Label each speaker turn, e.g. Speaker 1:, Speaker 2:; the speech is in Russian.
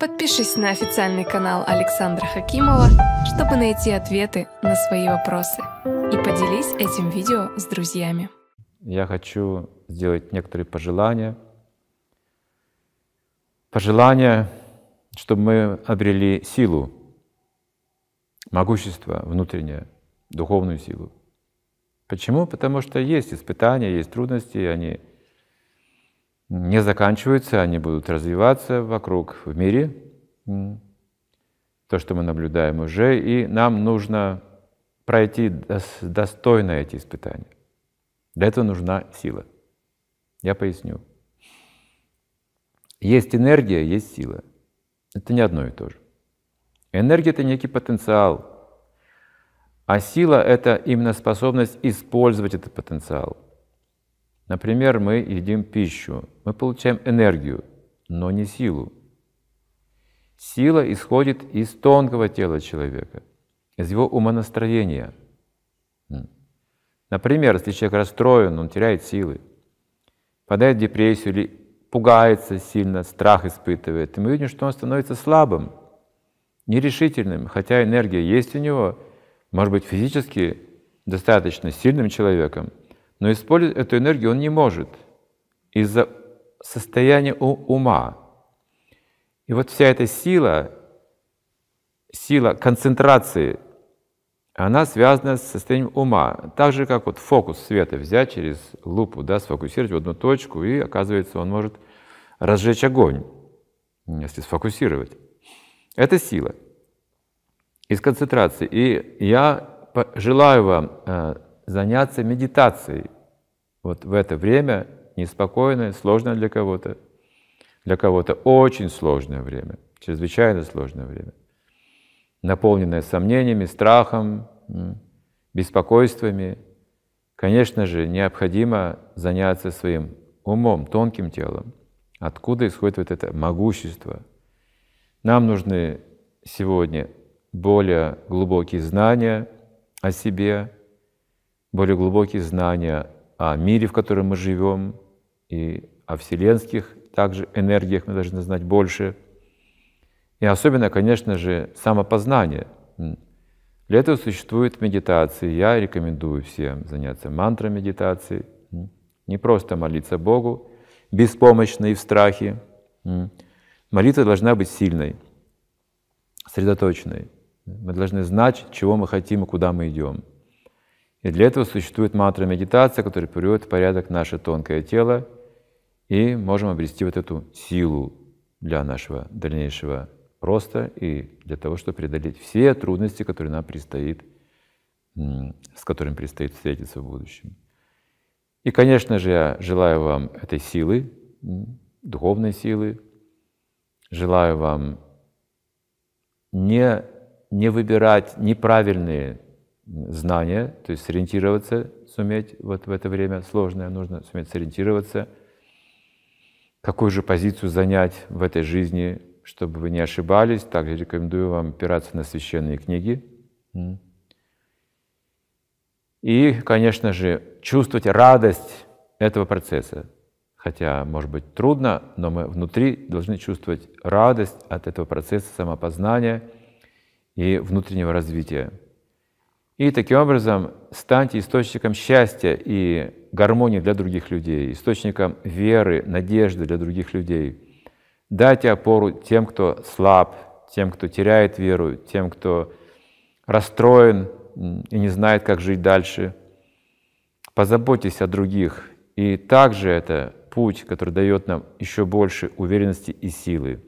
Speaker 1: Подпишись на официальный канал Александра Хакимова, чтобы найти ответы на свои вопросы. И поделись этим видео с друзьями.
Speaker 2: Я хочу сделать некоторые пожелания. Пожелания, чтобы мы обрели силу, могущество внутреннее, духовную силу. Почему? Потому что есть испытания, есть трудности, они не заканчиваются, они будут развиваться вокруг в мире, то, что мы наблюдаем уже, и нам нужно пройти достойно эти испытания. Для этого нужна сила. Я поясню. Есть энергия, есть сила. Это не одно и то же. Энергия — это некий потенциал, а сила — это именно способность использовать этот потенциал — Например, мы едим пищу, мы получаем энергию, но не силу. Сила исходит из тонкого тела человека, из его умонастроения. Например, если человек расстроен, он теряет силы, падает в депрессию или пугается сильно, страх испытывает, и мы видим, что он становится слабым, нерешительным, хотя энергия есть у него, может быть, физически достаточно сильным человеком, но использовать эту энергию он не может из-за состояния ума. И вот вся эта сила, сила концентрации, она связана с состоянием ума. Так же, как вот фокус света взять через лупу, да, сфокусировать в одну точку, и оказывается, он может разжечь огонь, если сфокусировать. Это сила из концентрации. И я желаю вам э, заняться медитацией. Вот в это время неспокойное, сложное для кого-то, для кого-то очень сложное время, чрезвычайно сложное время, наполненное сомнениями, страхом, беспокойствами. Конечно же, необходимо заняться своим умом, тонким телом. Откуда исходит вот это могущество? Нам нужны сегодня более глубокие знания о себе, более глубокие знания о мире, в котором мы живем, и о вселенских также энергиях мы должны знать больше. И особенно, конечно же, самопознание. Для этого существует медитации. Я рекомендую всем заняться мантрой медитации. Не просто молиться Богу, беспомощно и в страхе. Молитва должна быть сильной, сосредоточенной. Мы должны знать, чего мы хотим и куда мы идем. И для этого существует мантра медитация, которая приводит в порядок наше тонкое тело, и можем обрести вот эту силу для нашего дальнейшего роста и для того, чтобы преодолеть все трудности, которые нам предстоит, с которыми предстоит встретиться в будущем. И, конечно же, я желаю вам этой силы, духовной силы, желаю вам не, не выбирать неправильные знания, то есть сориентироваться, суметь вот в это время сложное, нужно суметь сориентироваться, какую же позицию занять в этой жизни, чтобы вы не ошибались. Также рекомендую вам опираться на священные книги. И, конечно же, чувствовать радость этого процесса. Хотя, может быть, трудно, но мы внутри должны чувствовать радость от этого процесса самопознания и внутреннего развития. И таким образом станьте источником счастья и гармонии для других людей, источником веры, надежды для других людей. Дайте опору тем, кто слаб, тем, кто теряет веру, тем, кто расстроен и не знает, как жить дальше. Позаботьтесь о других. И также это путь, который дает нам еще больше уверенности и силы.